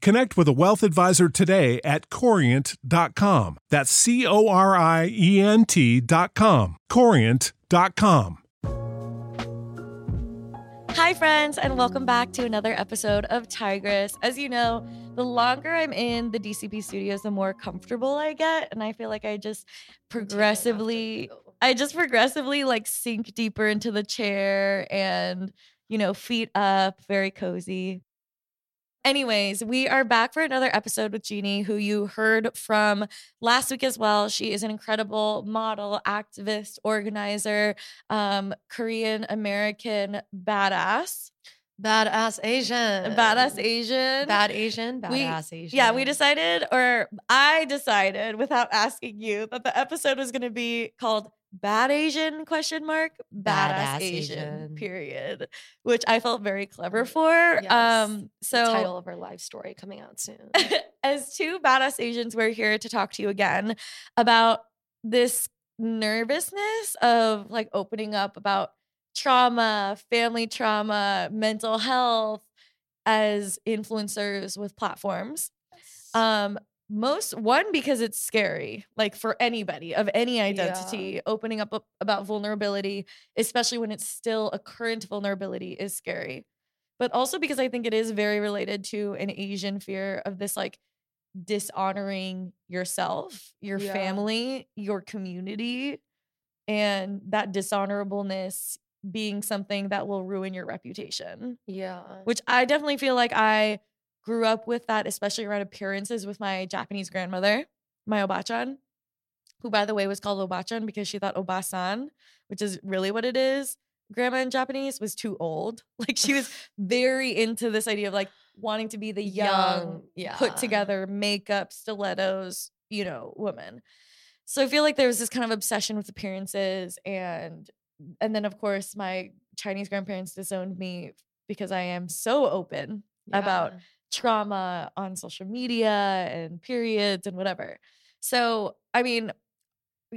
connect with a wealth advisor today at corient.com. That's C O R I E N T.com. Corient.com. Hi, friends, and welcome back to another episode of Tigress. As you know, the longer I'm in the DCP studios, the more comfortable I get. And I feel like I just progressively, I just progressively like sink deeper into the chair and, you know, feet up, very cozy. Anyways, we are back for another episode with Jeannie, who you heard from last week as well. She is an incredible model, activist, organizer, um, Korean American badass. Badass Asian. Badass Asian. Bad Asian. We- Badass Asian. Yeah, we decided, or I decided without asking you, that the episode was going to be called Bad Asian question mark Badass, Badass Asian, Asian. period, which I felt very clever for. Yes. Um, so The title of our live story coming out soon. as two badass Asians, we're here to talk to you again about this nervousness of like opening up about trauma, family trauma, mental health as influencers with platforms. Um, most one because it's scary, like for anybody of any identity, opening up about vulnerability, especially when it's still a current vulnerability, is scary. But also because I think it is very related to an Asian fear of this like dishonoring yourself, your Yeah. family, your community, and that dishonorableness being something that will ruin your reputation yeah. which I definitely feel like I grew up with that, especially around appearances with my Japanese grandmother, my Obachan, who, by the way, was called Obachan because she thought Obasan, which is really what it is, grandma in Japanese, was too old. Like she was very into this idea of like wanting to be the young, yeah. put together makeup, stilettos, you know, woman. So I feel like there was this kind of obsession with appearances and and then of course my Chinese grandparents disowned me because I am so open about Yeah. Trauma on social media and periods and whatever. So, I mean,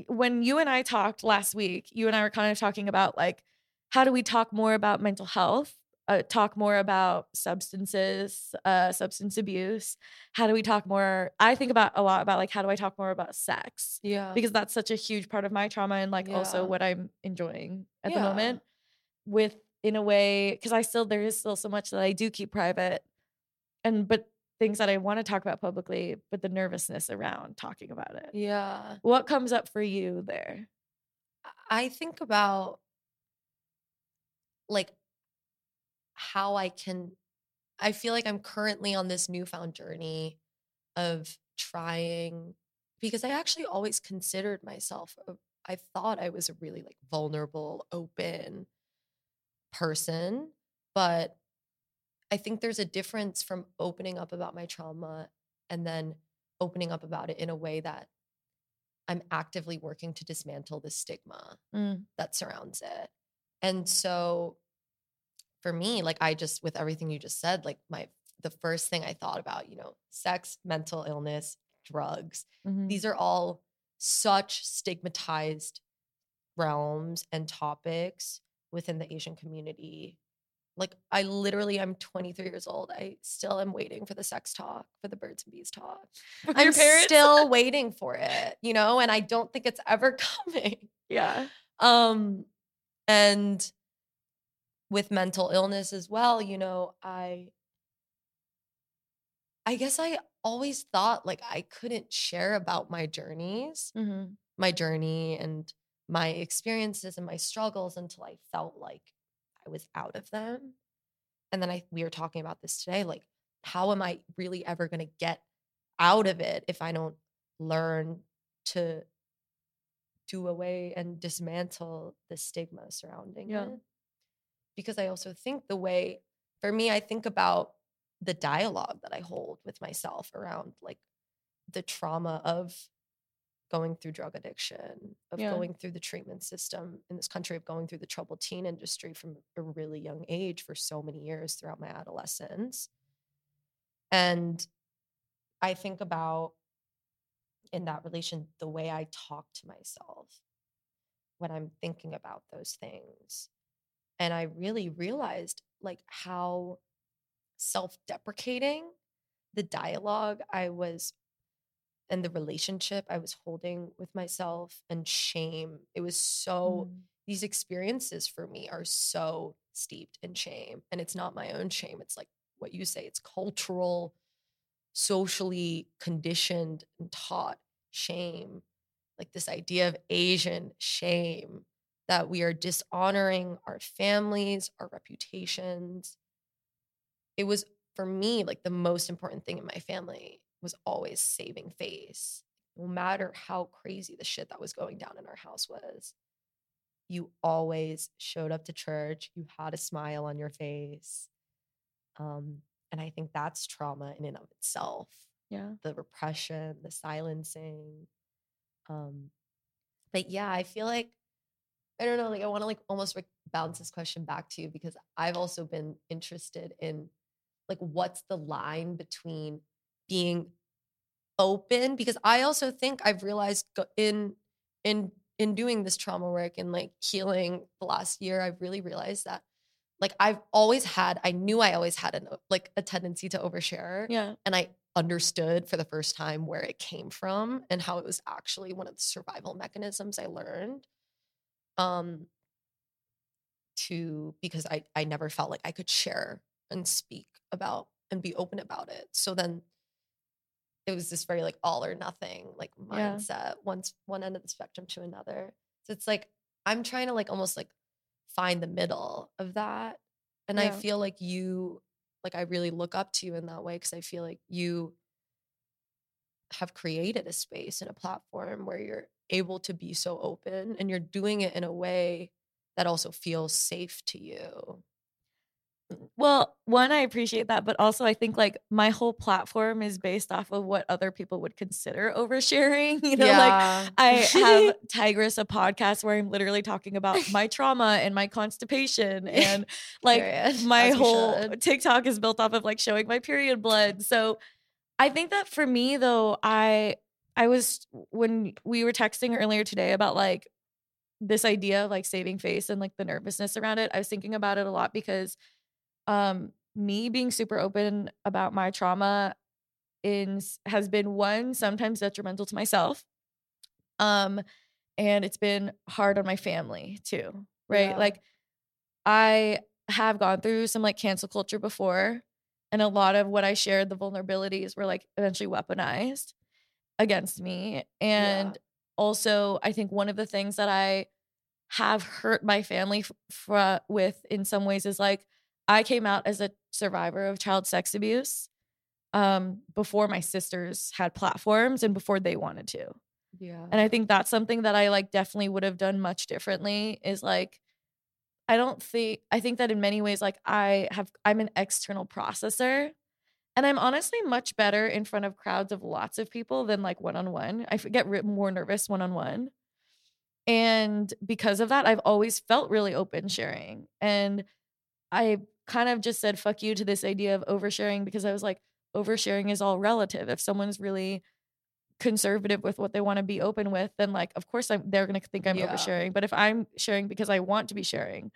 when you and I talked last week, you and I were kind of talking about like, how do we talk more about mental health? Uh, talk more about substances, uh, substance abuse. How do we talk more? I think about a lot about like, how do I talk more about sex? Yeah. because that's such a huge part of my trauma and like also what I'm enjoying at the moment with in a way because I still there is still so much that I do keep private and but things that I want to talk about publicly but the nervousness around talking about it. yeah. What comes up for you there? I think about like how I can I feel like I'm currently on this newfound journey of trying because I actually always considered myself a, I thought I was a really like vulnerable, open person, but I think there's a difference from opening up about my trauma and then opening up about it in a way that I'm actively working to dismantle the stigma Mm. that surrounds it. And so for me, like I just with everything you just said, like my the first thing I thought about, you know, sex, mental illness, drugs. Mhm. These are all such stigmatized realms and topics within the Asian community. Like I literally, I'm 23 years old. I still am waiting for the sex talk, for the birds and bees talk. I'm still waiting for it, you know, and I don't think it's ever coming. yeah. Um, and with mental illness as well, you know, I I guess I always thought like I couldn't share about my journeys, Mm-hmm. my journey and my experiences and my struggles until I felt like I was out of them. And then I we were talking about this today like how am I really ever going to get out of it if I don't learn to do away and dismantle the stigma surrounding Yeah. it? Because I also think the way for me I think about the dialogue that I hold with myself around like the trauma of going through drug addiction, of Yeah. going through the treatment system in this country, of going through the troubled teen industry from a really young age for so many years throughout my adolescence. And I think about in that relation the way I talk to myself when I'm thinking about those things. And I really realized like how self-deprecating the dialogue I was and the relationship I was holding with myself and shame. It was so Mm. these experiences for me are so steeped in shame and it's not my own shame it's like what you say it's cultural socially conditioned and taught shame like this idea of asian shame that we are dishonoring our families our reputations it was for me like the most important thing in my family was always saving face no matter how crazy the shit that was going down in our house was you always showed up to church you had a smile on your face um, and i think that's trauma in and of itself Yeah. the repression the silencing um, but yeah i feel like i don't know like i want to like almost like bounce this question back to you because i've also been interested in like what's the line between being open because i also think i've realized in in in doing this trauma work and like healing the last year i've really realized that like i've always had i knew i always had an like a tendency to overshare Yeah. and i understood for the first time where it came from and how it was actually one of the survival mechanisms i learned um to because i i never felt like i could share and speak about and be open about it so then it was this very like all or nothing like Yeah. mindset once one end of the spectrum to another. So it's like i'm trying to like almost like find the middle of that and i feel like you like i really look up to you in that way because i feel like you have created a space and a platform where you're able to be so open and you're doing it in a way that also feels safe to you Well, one, I appreciate that, but also I think like my whole platform is based off of what other people would consider oversharing. You know, like I have Tigress, a podcast where I'm literally talking about my trauma and my constipation and like Period. my As whole. TikTok is built off of like showing my period blood. So I think that for me though, I I was when we were texting earlier today about like this idea of like saving face and like the nervousness around it. I was thinking about it a lot because um me being super open about my trauma in has been one sometimes detrimental to myself. Um and it's been hard on my family too, right? Yeah. Like I have gone through some like cancel culture before and a lot of what I shared the vulnerabilities were like eventually weaponized against me and also I think one of the things that I have hurt my family f- with in some ways is like I came out as a survivor of child sex abuse um before my sisters had platforms and before they wanted to. yeah And I think that's something that I like definitely would have done much differently is like I don't think I think that in many ways like I have I'm an external processor and I'm honestly much better in front of crowds of lots of people than like one on one. I get more nervous one on one. And because of that, I've always felt really open sharing. And I kind of just said fuck you to this idea of oversharing because I was like, oversharing is all relative. If someone's really conservative with what they want to be open with, then like of course I'm they're gonna think I'm Yeah. oversharing. But if I'm sharing because I want to be sharing,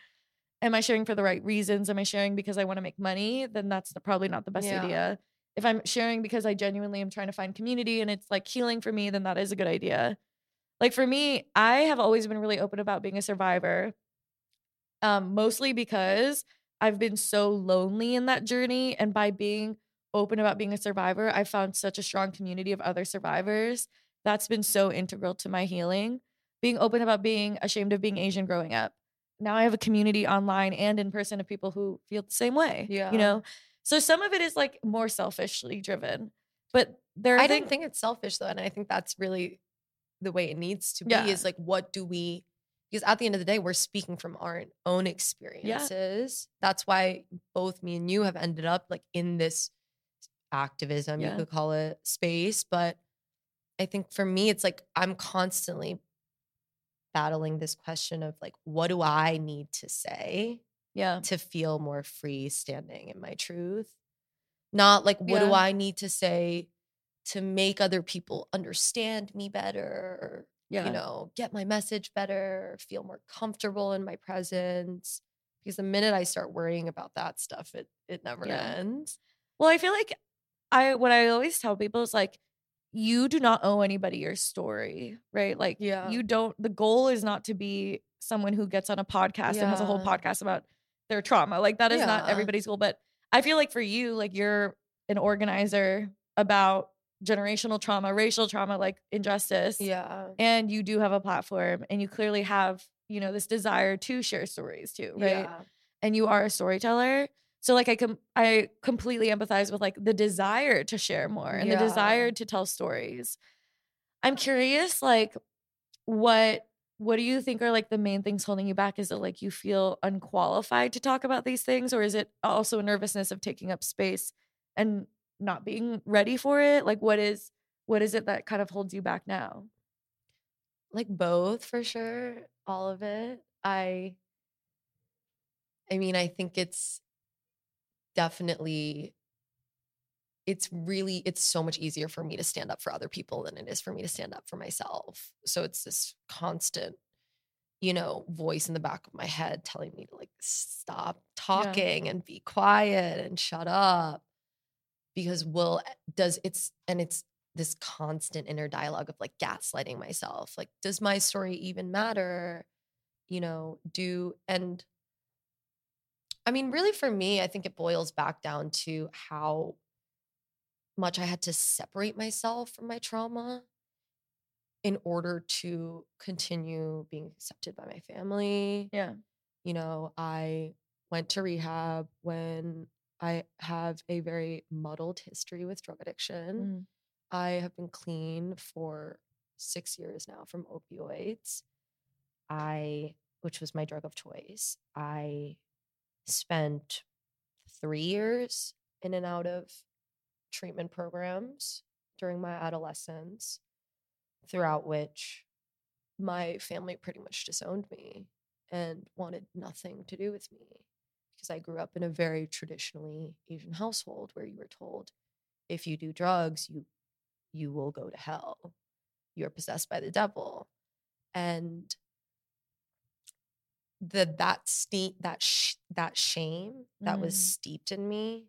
am I sharing for the right reasons? Am I sharing because I want to make money? Then that's probably not the best Yeah. idea. If I'm sharing because I genuinely am trying to find community and it's like healing for me, then that is a good idea. Like for me, I have always been really open about being a survivor. Um, mostly because I've been so lonely in that journey. And by being open about being a survivor, I found such a strong community of other survivors. That's been so integral to my healing. Being open about being ashamed of being Asian growing up. Now I have a community online and in person of people who feel the same way. Yeah. You know? So some of it is like more selfishly driven. But there I things don't think it's selfish though, and I think that's really the way it needs to be. Yeah. Is like, what do we? Because at the end of the day, we're speaking from our own experiences. Yeah. That's why both me and you have ended up like in this activism, Yeah. you could call it space. But I think for me, it's like I'm constantly battling this question of like, what do I need to say? yeah. to feel more free standing in my truth. Not like, what do I need to say to make other people understand me better Yeah. you know, get my message better, feel more comfortable in my presence. Because the minute I start worrying about that stuff, it it never Yeah. ends. Well, I feel like I what I always tell people is like you do not owe anybody your story, right? Like Yeah. you don't the goal is not to be someone who gets on a podcast and has a whole podcast about their trauma. Like that is not everybody's goal, but I feel like for you like you're an organizer about generational trauma, racial trauma, like injustice. Yeah. And you do have a platform and you clearly have, you know, this desire to share stories too, right? Yeah. and you are a storyteller. So like I com- I completely empathize with like the desire to share more and the desire to tell stories. I'm curious like what what do you think are like the main things holding you back? Is it like you feel unqualified to talk about these things or is it also a nervousness of taking up space and not being ready for it? Like what is what is it that kind of holds you back now? like both for sure all of it i i mean i think it's definitely it's really it's so much easier for me to stand up for other people than it is for me to stand up for myself so it's this constant you know voice in the back of my head telling me to like stop talking and be quiet and shut up because will eh, does it's and it's this constant inner dialogue of like gaslighting myself like does my story even matter you know do and i mean really for me i think it boils back down to how much i had to separate myself from my trauma in order to continue being accepted by my family Yeah. you know, I went to rehab when I have a very muddled history with drug addiction. Mm. I have been clean for six years now from opioids. I, which was my drug of choice, I spent three years in and out of treatment programs during my adolescence, throughout which my family pretty much disowned me and wanted nothing to do with me because I grew up in a very traditionally Asian household where you were told if you do drugs, you you will go to hell. You're possessed by the devil. And the that steep that sh- that shame that was Mm. steeped in me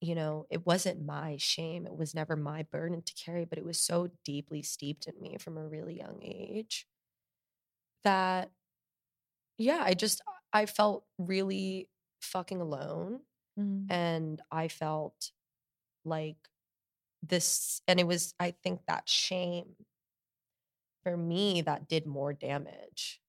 you know it wasn't my shame it was never my burden to carry but it was so deeply steeped in me from a really young age that yeah i just i felt really fucking alone Mhm. and i felt like this and it was i think that shame for me that did more damage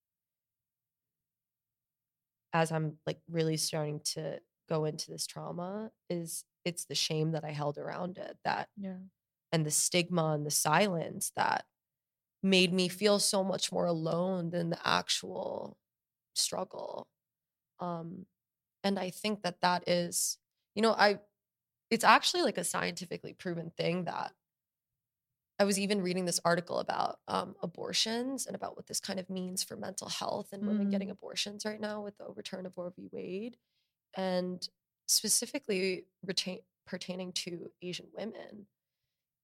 as i'm like really starting to go into this trauma is it's the shame that i held around it that Yeah. and the stigma and the silence that made me feel so much more alone than the actual struggle um and i think that that is you know i it's actually like a scientifically proven thing that i was even reading this article about um, abortions and about what this kind of means for mental health and women getting abortions right now with the overturn of roe v. Wade and specifically retain, pertaining to asian women.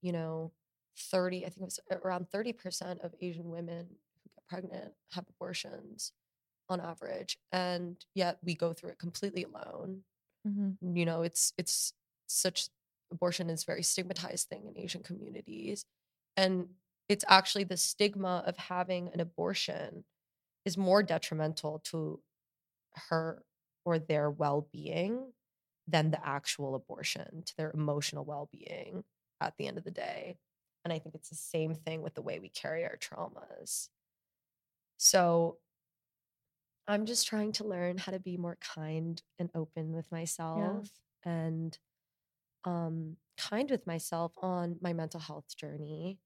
You know 30, I think it was around 30% of Asian women who get pregnant have abortions on average. And yet we go through it completely alone. Mhm. You know, it's it's such abortion is a very stigmatized thing in Asian communities. And it's actually the stigma of having an abortion is more detrimental to her or their well-being than the actual abortion to their emotional well-being at the end of the day and i think it's the same thing with the way we carry our traumas so i'm just trying to learn how to be more kind and open with myself and um kind with myself on my mental health journey.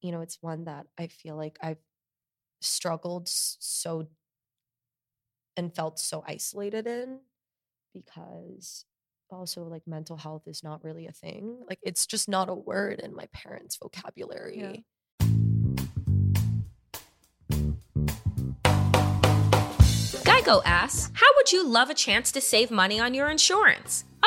You know it's one that i feel like i've struggled so and felt so isolated in because also like mental health is not really a thing. Like it's just not a word in my parents vocabulary Geico asks, How would you love a chance to save money on your insurance?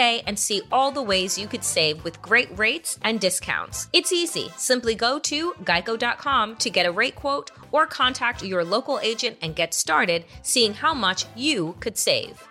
and see all the ways you could save with great rates and discounts. It's easy. Simply go to geico.com to get a rate quote or contact your local agent and get started seeing how much you could save.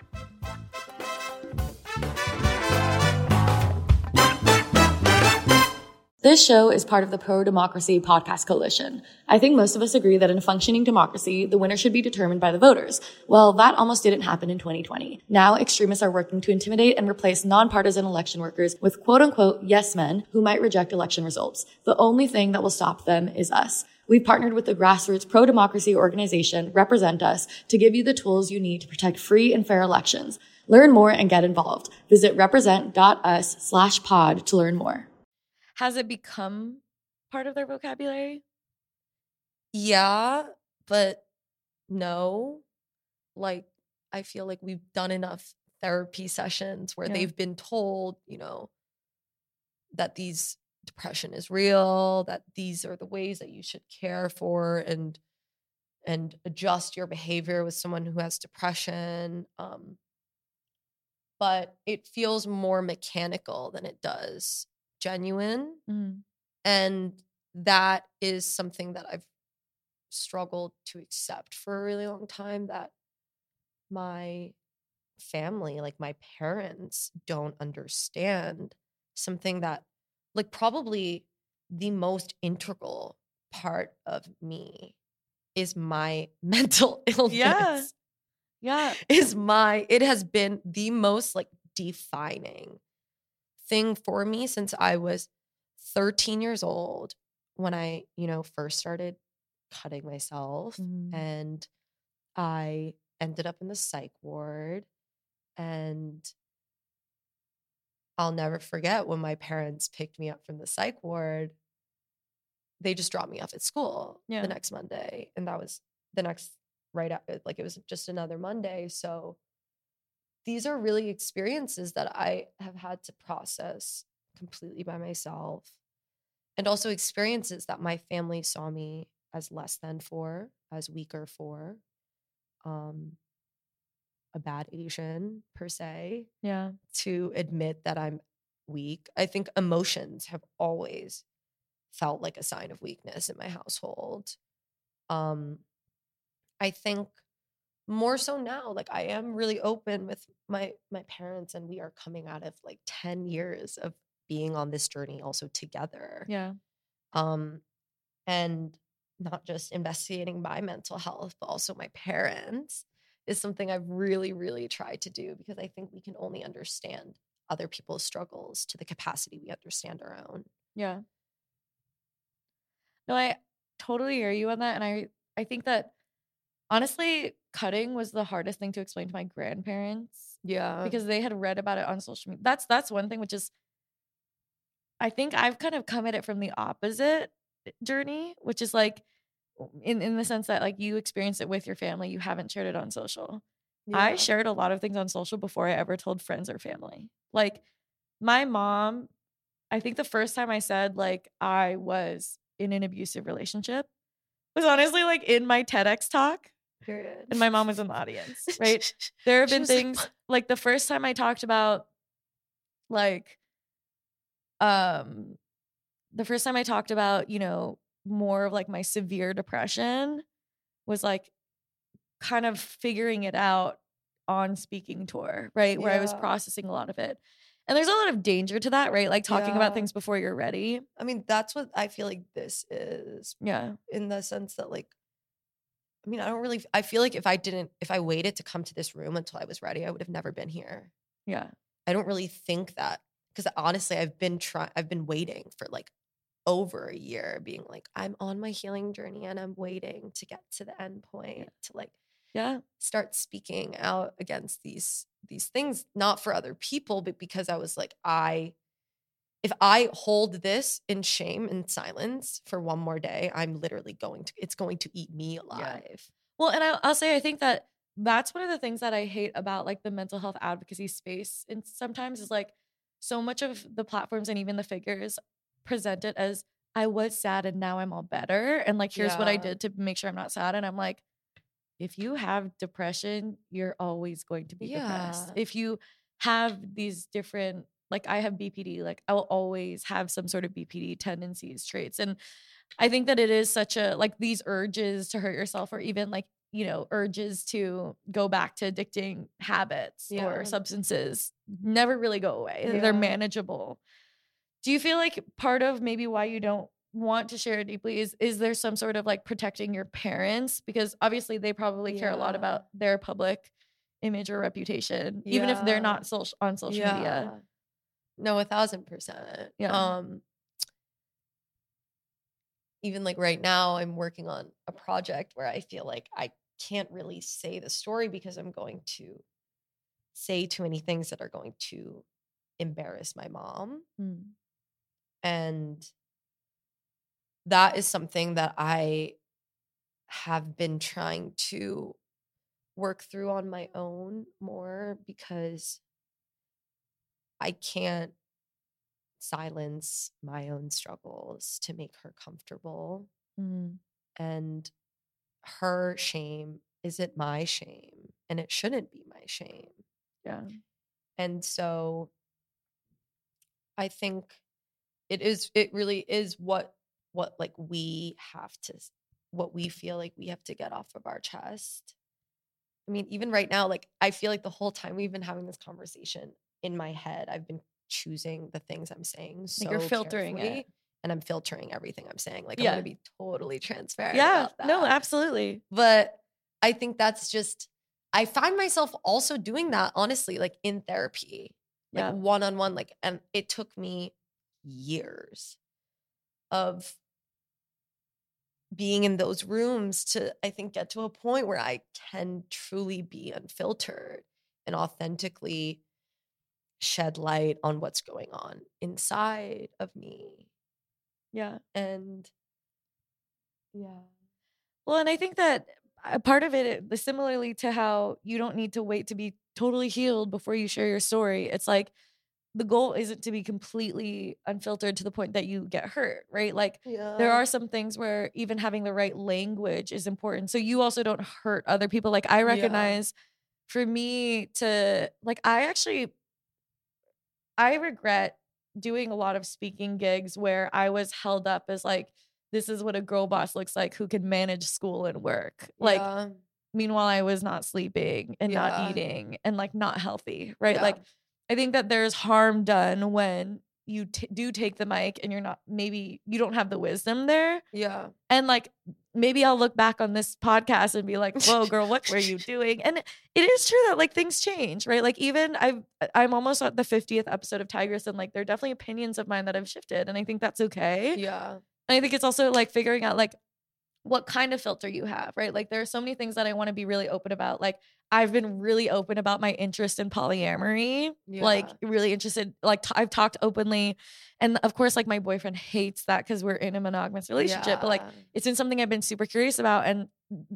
This show is part of the Pro Democracy Podcast Coalition. I think most of us agree that in a functioning democracy, the winner should be determined by the voters. Well, that almost didn't happen in 2020. Now, extremists are working to intimidate and replace nonpartisan election workers with quote unquote yes men who might reject election results. The only thing that will stop them is us. We've partnered with the grassroots pro-democracy organization Represent Us to give you the tools you need to protect free and fair elections. Learn more and get involved. Visit represent.us slash pod to learn more. Has it become part of their vocabulary? yeah but no like i feel like we've done enough therapy sessions where Yeah. they've been told you know that these depression is real that these are the ways that you should care for and and adjust your behavior with someone who has depression um but it feels more mechanical than it does genuine Mhm. and that is something that I've struggled to accept for a really long time that my family, like my parents, don't understand something that, like, probably the most integral part of me is my mental illness. Yeah. Is my, it has been the most like defining thing for me since I was 13 years old when I, you know, first started cutting myself Mhm. and I ended up in the psych ward and I'll never forget when my parents picked me up from the psych ward they just dropped me off at school Yeah. the next Monday and that was the next right after like it was just another Monday so these are really experiences that I have had to process completely by myself and also experiences that my family saw me as less than for, as weaker for, um, a bad Asian per se, Yeah. to admit that I'm weak. I think emotions have always felt like a sign of weakness in my household. Um, I think more so now, like I am really open with my my parents, and we are coming out of like 10 years of being on this journey also together Yeah. um and not just investigating my mental health but also my parents is something i've really really tried to do because i think we can only understand other people's struggles to the capacity we understand our own Yeah. No, I totally hear you on that. And I I think that honestly, cutting was the hardest thing to explain to my grandparents yeah because they had read about it on social media. That's that's one thing which is I think I've kind of come at it from the opposite eh, journey, which is like in in the sense that like you experience it with your family, you haven't shared it on social. I shared a lot of things on social before I ever told friends or family. Like my mom, I think the first time I said like I was in an abusive relationship was honestly like in my TEDx talk Period. and my mom was in the audience, right? There have been was like, things like the first time I talked about like um the first time I talked about, you know, more of like my severe depression was like kind of figuring it out on speaking tour, right? Where I was processing a lot of it. And there's a lot of danger to that, right? Like talking about things before you're ready. I mean, that's what I feel like this is Yeah. in the sense that like I mean, I don't really I feel like if I didn't if I waited to come to this room until I was ready, I would have never been here. Yeah. I don't really think that because honestly, I've been trying I've been waiting for like over a year being like I'm on my healing journey and I'm waiting to get to the end point to like Yeah. start speaking out against these these things not for other people but because I was like I if I hold this in shame and silence for one more day I'm literally going to it's going to eat me alive. Well, and I, I'll say I think that that's one of the things that I hate about like the mental health advocacy space, and sometimes is like so much of the platforms and even the figures present it as I was sad and now I'm all better, and like here's what I did to make sure I'm not sad, and I'm like, if you have depression, you're always going to be depressed. If you have these different like I have BPD, like I will always have some sort of BPD tendencies, traits. And I think that it is such a like these urges to hurt yourself or even like, you know, urges to go back to addicting habits Yeah. or substances never really go away. Yeah. They're manageable. Do you feel like part of maybe why you don't want to share it deeply is is there some sort of like protecting your parents because obviously they probably care a lot about their public image or reputation even if they're not social on social media No, a thousand percent. Yeah. Um even like right now, I'm working on a project where I feel like I can't really say the story because I'm going to say too many things that are going to embarrass my mom. Mm. And that is something that I have been trying to work through on my own more because I can't silence my own struggles to make her comfortable. Mm. And her shame isn't my shame, and it shouldn't be my shame. yeah And so I think it is it really is what what like we have to what we feel like we have to get off of our chest. I mean, even right now, like I feel like the whole time we've been having this conversation in my head, I've been choosing the things I'm saying so Like you're filtering it. and I'm filtering everything I'm saying. Like I'm gonna be totally transparent. yeah no absolutely but I think that's just I find myself also doing that honestly like in therapy like Yeah. one on one like and it took me years of being in those rooms to I think get to a point where I can truly be unfiltered and authentically shed light on what's going on inside of me yeah and yeah Well, and I think that a part of it, uh, similarly to how you don't need to wait to be totally healed before you share your story, it's like the goal isn't to be completely unfiltered to the point that you get hurt, right? Like yeah there are some things where even having the right language is important. So you also don't hurt other people. Like I Yeah. recognize for me to, like, I actually, I regret doing a lot of speaking gigs where I was held up as like, this is what a girl boss looks like who can manage school and work. Like, Yeah. meanwhile, I was not sleeping and Yeah. not eating and like not healthy, right? Yeah. Like, I think that there's harm done when you t- do take the mic and you're not, maybe you don't have the wisdom there. yeah And like, maybe I'll look back on this podcast and be like, whoa, girl, what were you doing? And it is true that like things change, right? Like, even I've, uh, I'm almost at the 50th episode of Tigress and like, there are definitely opinions of mine that have shifted. And I think that's okay. yeah And I think it's also like figuring out like what kind of filter you have, right? Like there are so many things that I want to be really open about. Like I've been really open about my interest in polyamory. Like really interested. Like I've talked openly, and of course, like my boyfriend hates that because we're in a monogamous relationship. But like it's been something I've been super curious about, and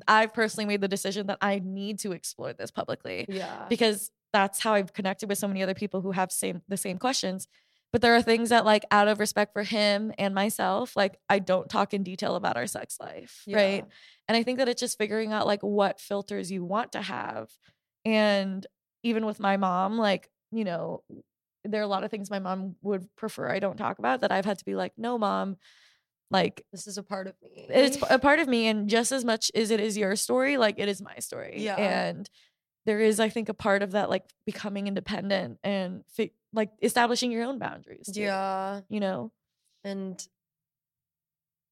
I've personally made the decision that I need to explore this publicly yeah. because that's how I've connected with so many other people who have same the same questions. But there are things that like out of respect for him and myself, like I don't talk in detail about our sex life, right? And I think that it's just figuring out like what filters you want to have. And even with my mom, like, you know, there are a lot of things my mom would prefer I don't talk about that I've had to be like, no, mom, like This is a part of me. it's a part of me and just as much as it is your story like it is my story Yeah. and there is i think a part of that like becoming independent and fi- like establishing your own boundaries too, yeah. you know And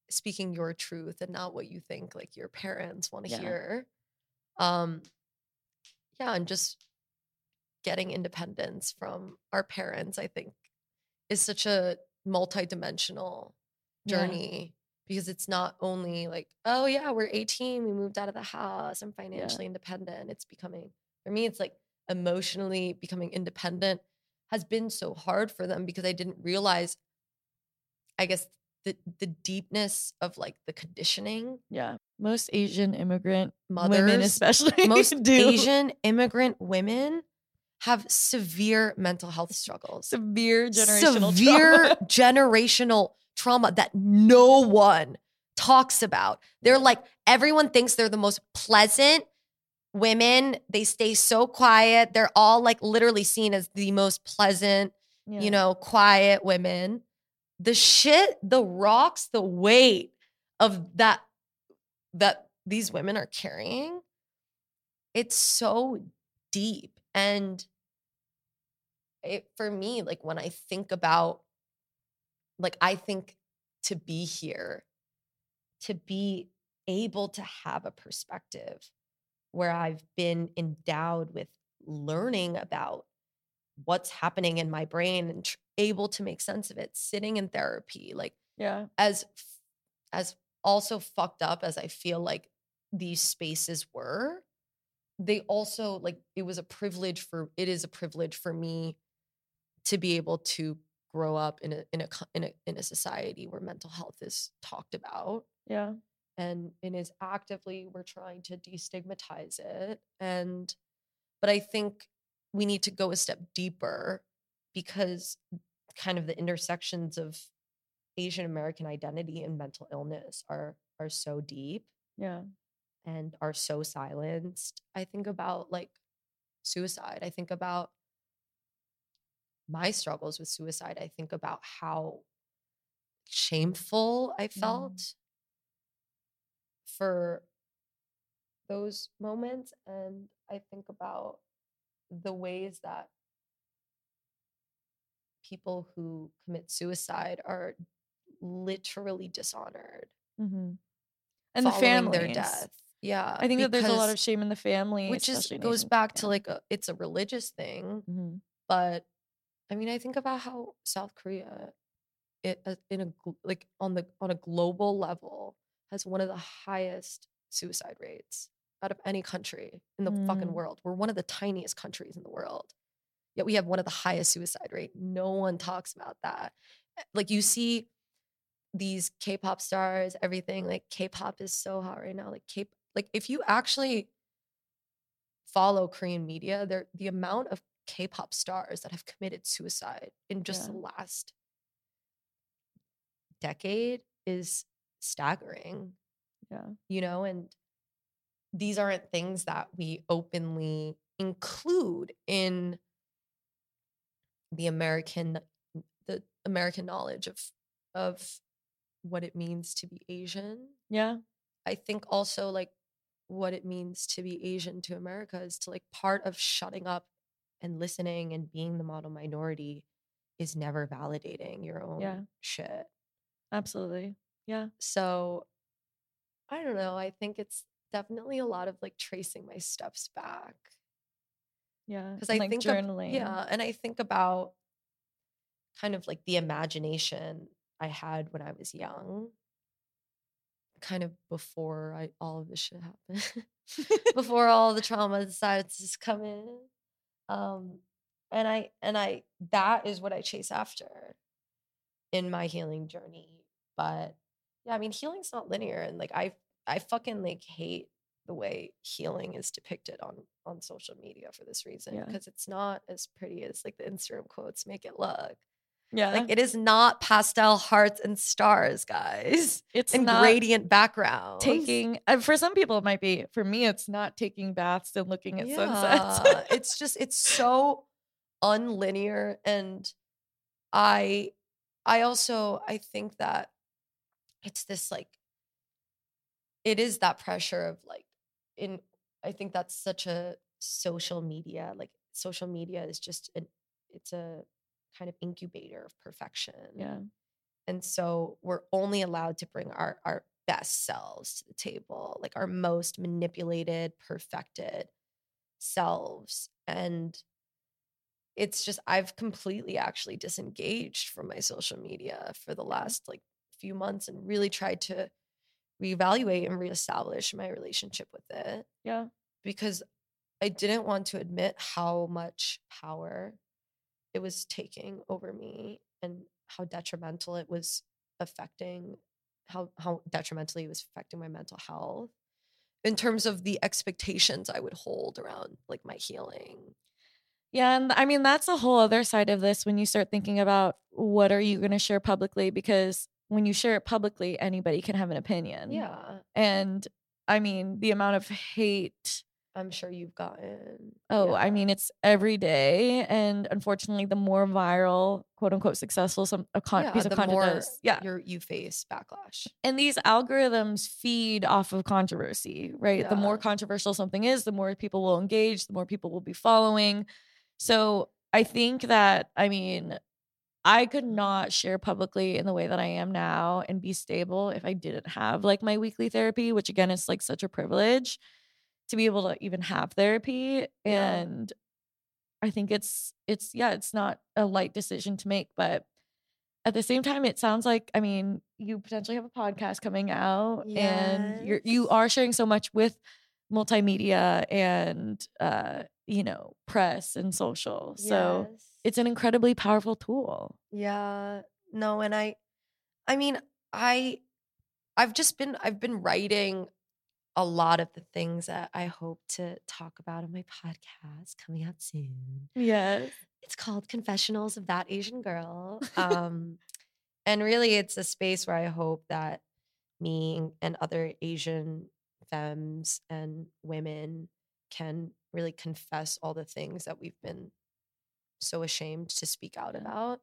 speaking your truth and not what you think like your parents want to Yeah. hear. Um yeah, and just getting independence from our parents, I think, is such a multi-dimensional Yeah. journey because it's not only like, oh yeah, we're 18, we moved out of the house, I'm financially independent. It's becoming for me, it's like emotionally becoming independent has been so hard for them because I didn't realize, I guess, the the deepness of like the conditioning. yeah most asian immigrant Mothers, women especially most do Asian immigrant women have severe mental health struggles. severe generational severe trauma. generational trauma that no one talks about. They're like, everyone thinks they're the most pleasant women. They stay so quiet. They're all like literally seen as the most pleasant, Yeah. you know, quiet women. The shit, the rocks, the weight of that that these women are carrying, it's so deep. And it for me, like when I think about like I think to be here, to be able to have a perspective where I've been endowed with learning about what's happening in my brain and tr- able to make sense of it sitting in therapy like yeah. as as also fucked up as I feel like these spaces were, they also like it was a privilege for it is a privilege for me to be able to grow up in a in a in a in a society where mental health is talked about. Yeah and and is actively we're trying to destigmatize it and but i think we need to go a step deeper because kind of the intersections of asian american identity and mental illness are are so deep yeah. and are so silenced. I think about like suicide. I think about my struggles with suicide. I think about how shameful i felt for those moments and i think about the ways that people who commit suicide are literally dishonored hmm and the family their death. Yeah i think that there's a lot of shame in the family which in goes back to like a, it's a religious thing Mhm. but i mean i think about how south korea it uh, in a like on the on a global level has one of the highest suicide rates out of any country in the fucking Mm. world. We're one of the tiniest countries in the world yet we have one of the highest suicide rate. No one talks about that. Eh, like you see these k-pop stars everything like k-pop is so hot right now like k like if you actually follow korean media there the amount of k-pop stars that have committed suicide in just the last decade is staggering yeah. you know and these aren't things that we openly include in the american the american knowledge of of what it means to be asian. Yeah. I think also like what it means to be asian to america is to like part of shutting up and listening and being the model minority is never validating your own yeah. shit. Absolutely yeah so I don't know. I think it's definitely a lot of like tracing my steps back yeah because I like think of- journaling yeah, and I think about kind of like the imagination I had when I was young, kind of before I all of this shit happened. before all the trauma decided to just come in. Um, and I and I that is what I chase after in my healing journey. But yeah, I mean, healing's not linear, and like I I fucking like hate the way healing is depicted on on social media for this reason Yeah. because it's not as pretty as like the Instagram quotes make it look. Yeah. Like it is not pastel hearts and stars, guys, it's and not gradient backgrounds. taking uh, for some people it might be. For me, it's not taking baths and looking at sunsets. It's just it's so unlinear and I I also I think that it's this like it is that pressure of like in I think that's such a social media like social media is just an it's a kind of incubator of perfection. yeah. And so we're only allowed to bring our our best selves to the table, like our most manipulated, perfected selves. And it's just I've completely actually disengaged from my social media for the mm. last like few months and really tried to reevaluate and reestablish my relationship with it Yeah. because I didn't want to admit how much power it was taking over me and how detrimental it was affecting how how detrimentally it was affecting my mental health in terms of the expectations I would hold around like my healing. Yeah, and I mean that's a whole other side of this when you start thinking about what are you going to share publicly because when you share it publicly anybody can have an opinion. Yeah, And I mean the amount of hate I'm sure you've gotten. oh, I mean it's every day and unfortunately the more viral, quote unquote successful some a con- yeah, piece of content is. Yeah. you're, you face backlash. And these algorithms feed off of controversy, right? The more controversial something is, the more people will engage, the more people will be following. So I think that, I mean, I could not share publicly in the way that I am now and be stable if I didn't have like my weekly therapy, which again is like such a privilege to be able to even have therapy. Yeah. And I think it's, it's, yeah, it's not a light decision to make, but at the same time, it sounds like, I mean, you potentially have a podcast coming out and you're, you are sharing so much with multimedia and, uh, you know, press and social. So Yes. It's an incredibly powerful tool. Yeah. No, and I I mean, I I've just been I've been writing a lot of the things that I hope to talk about on my podcast coming out soon. Yes. It's called Confessionals of That Asian Girl. Um and really it's a space where I hope that me and other Asian femmes and women can really confess all the things that we've been so ashamed to speak out Yeah. about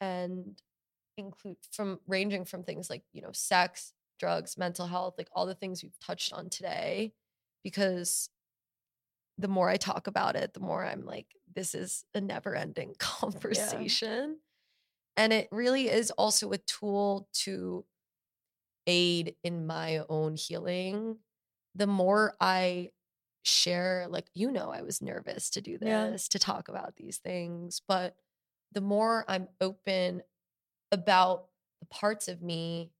and include from ranging from things like you know sex drugs mental health like all the things we've touched on today because the more i talk about it the more i'm like this is a never ending conversation. And it really is also a tool to aid in my own healing. The more i share like you know i was nervous to do Yeah. this to talk about these things but the more i'm open about the parts of me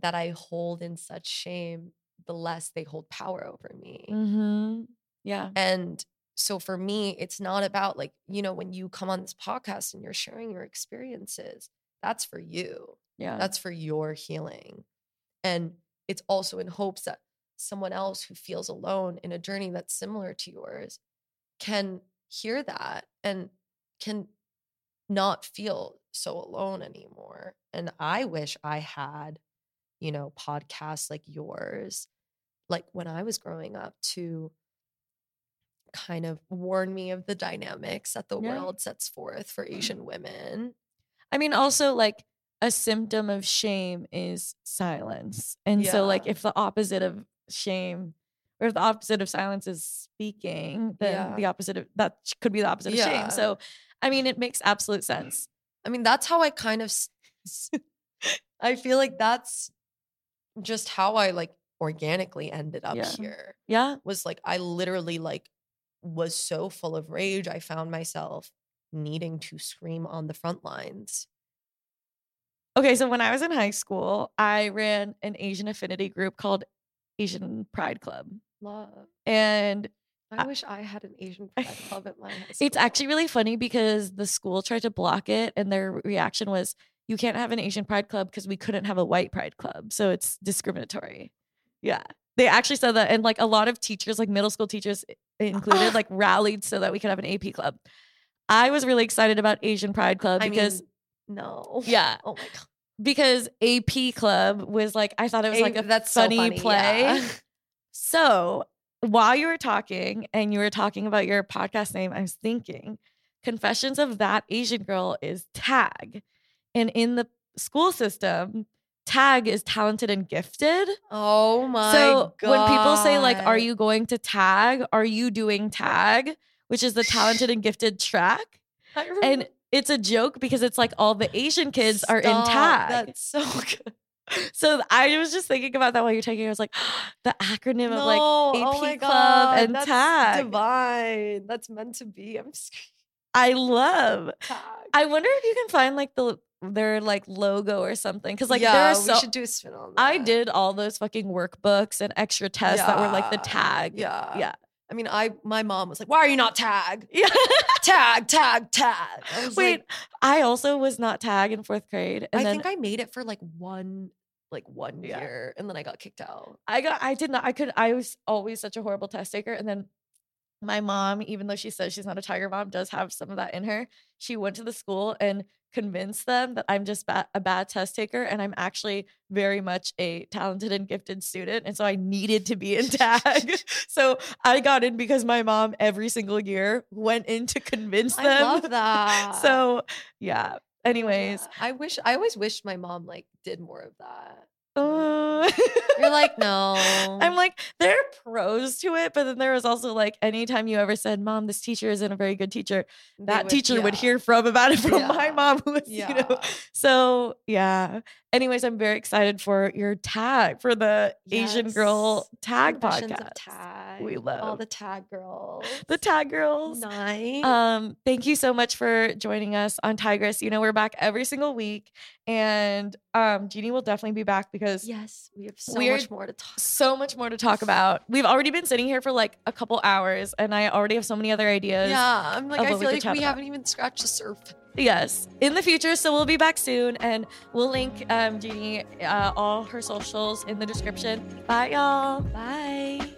that i hold in such shame the less they hold power over me Mm-hmm. Yeah. and so for me, it's not about like, you know, when you come on this podcast and you're sharing your experiences, that's for you. Yeah. That's for your healing. And it's also in hopes that someone else who feels alone in a journey that's similar to yours can hear that and can not feel so alone anymore. And I wish I had, you know, podcasts like yours, like when I was growing up to kind of warn me of the dynamics that the Yeah. world sets forth for mm. Asian women. I mean, also like a symptom of shame is silence. And so, like, if the opposite of shame or if the opposite of silence is speaking, then Yeah. the opposite of that could be the opposite of shame. So, I mean, it makes absolute sense. I mean, that's how I kind of I feel like that's just how I like organically ended up Yeah. here. Yeah. Was like I literally like was so full of rage I found myself needing to scream on the front lines. Okay. So, when I was in high school, I ran an Asian affinity group called Asian Pride Club. Love. And I I- wish I had an Asian pride club at my high school. it's actually really funny because the school tried to block it and their reaction was you can't have an Asian pride club because we couldn't have a white pride club. So it's discriminatory. Yeah. They actually said that and like a lot of teachers, like middle school teachers included, like rallied so that we could have an AP club. I was really excited about Asian Pride Club I because mean, no. yeah, Oh my god. because AP Club was like I thought it was like A- a that's so funny, funny, play. yeah. So while you were talking and you were talking about your podcast name, I was thinking Confessions of That Asian Girl is tag. And in the school system, tag is talented and gifted. Oh my so god. when people say like, are you going to tag? Are you doing tag? Which is the talented and gifted track. And it's a joke because it's like all the Asian kids are in tag. That's so good. So I was just thinking about that while you're talking. I was like, the acronym of no, like oh AP my Club God, and that's tag. Divine. That's meant to be. I'm. I love. Tag. I wonder if you can find like the their like logo or something because like yeah, there are so. we should do a spin on that. I did all those fucking workbooks and extra tests that were like the tag. Yeah. yeah, I mean, I my mom was like, "Why are you not tag? yeah. Tag, tag, tag." I Wait, like, I also was not tag in fourth grade, and I then think I made it for like one, like one Yeah. year, and then I got kicked out. I got I did not I could I was always such a horrible test taker and then my mom even though she says she's not a tiger mom does have some of that in her. She went to the school and convinced them that I'm just ba- a bad test taker and I'm actually very much a talented and gifted student and so I needed to be in tag. so I got in because my mom every single year went in to convince them. I love that. so yeah. Anyways, Yeah. I wish I always wished my mom like did more of that. Uh, You're like, no. I'm like, there are pros to it, but then there was also like, anytime you ever said, "Mom, this teacher isn't a very good teacher," that would- teacher would hear from about it from my mom, who was, you know. So yeah. Anyways, I'm very excited for your tag for the Asian Girl Yes. Tag podcast. Tag. We love all the tag girls. The Tag Girls. Nice. Um, thank you so much for joining us on Tigress. You know, we're back every single week, and um, Jeannie will definitely be back because yes, we have so much more to talk. so much more to talk about. We've already been sitting here for like a couple hours, and I already have so many other ideas. Yeah, I'm like, I what we feel like we about. haven't even scratched the surface. Yes, in the future. So we'll be back soon, and we'll link um, Jeannie uh, all her socials in the description. Bye, y'all. Bye.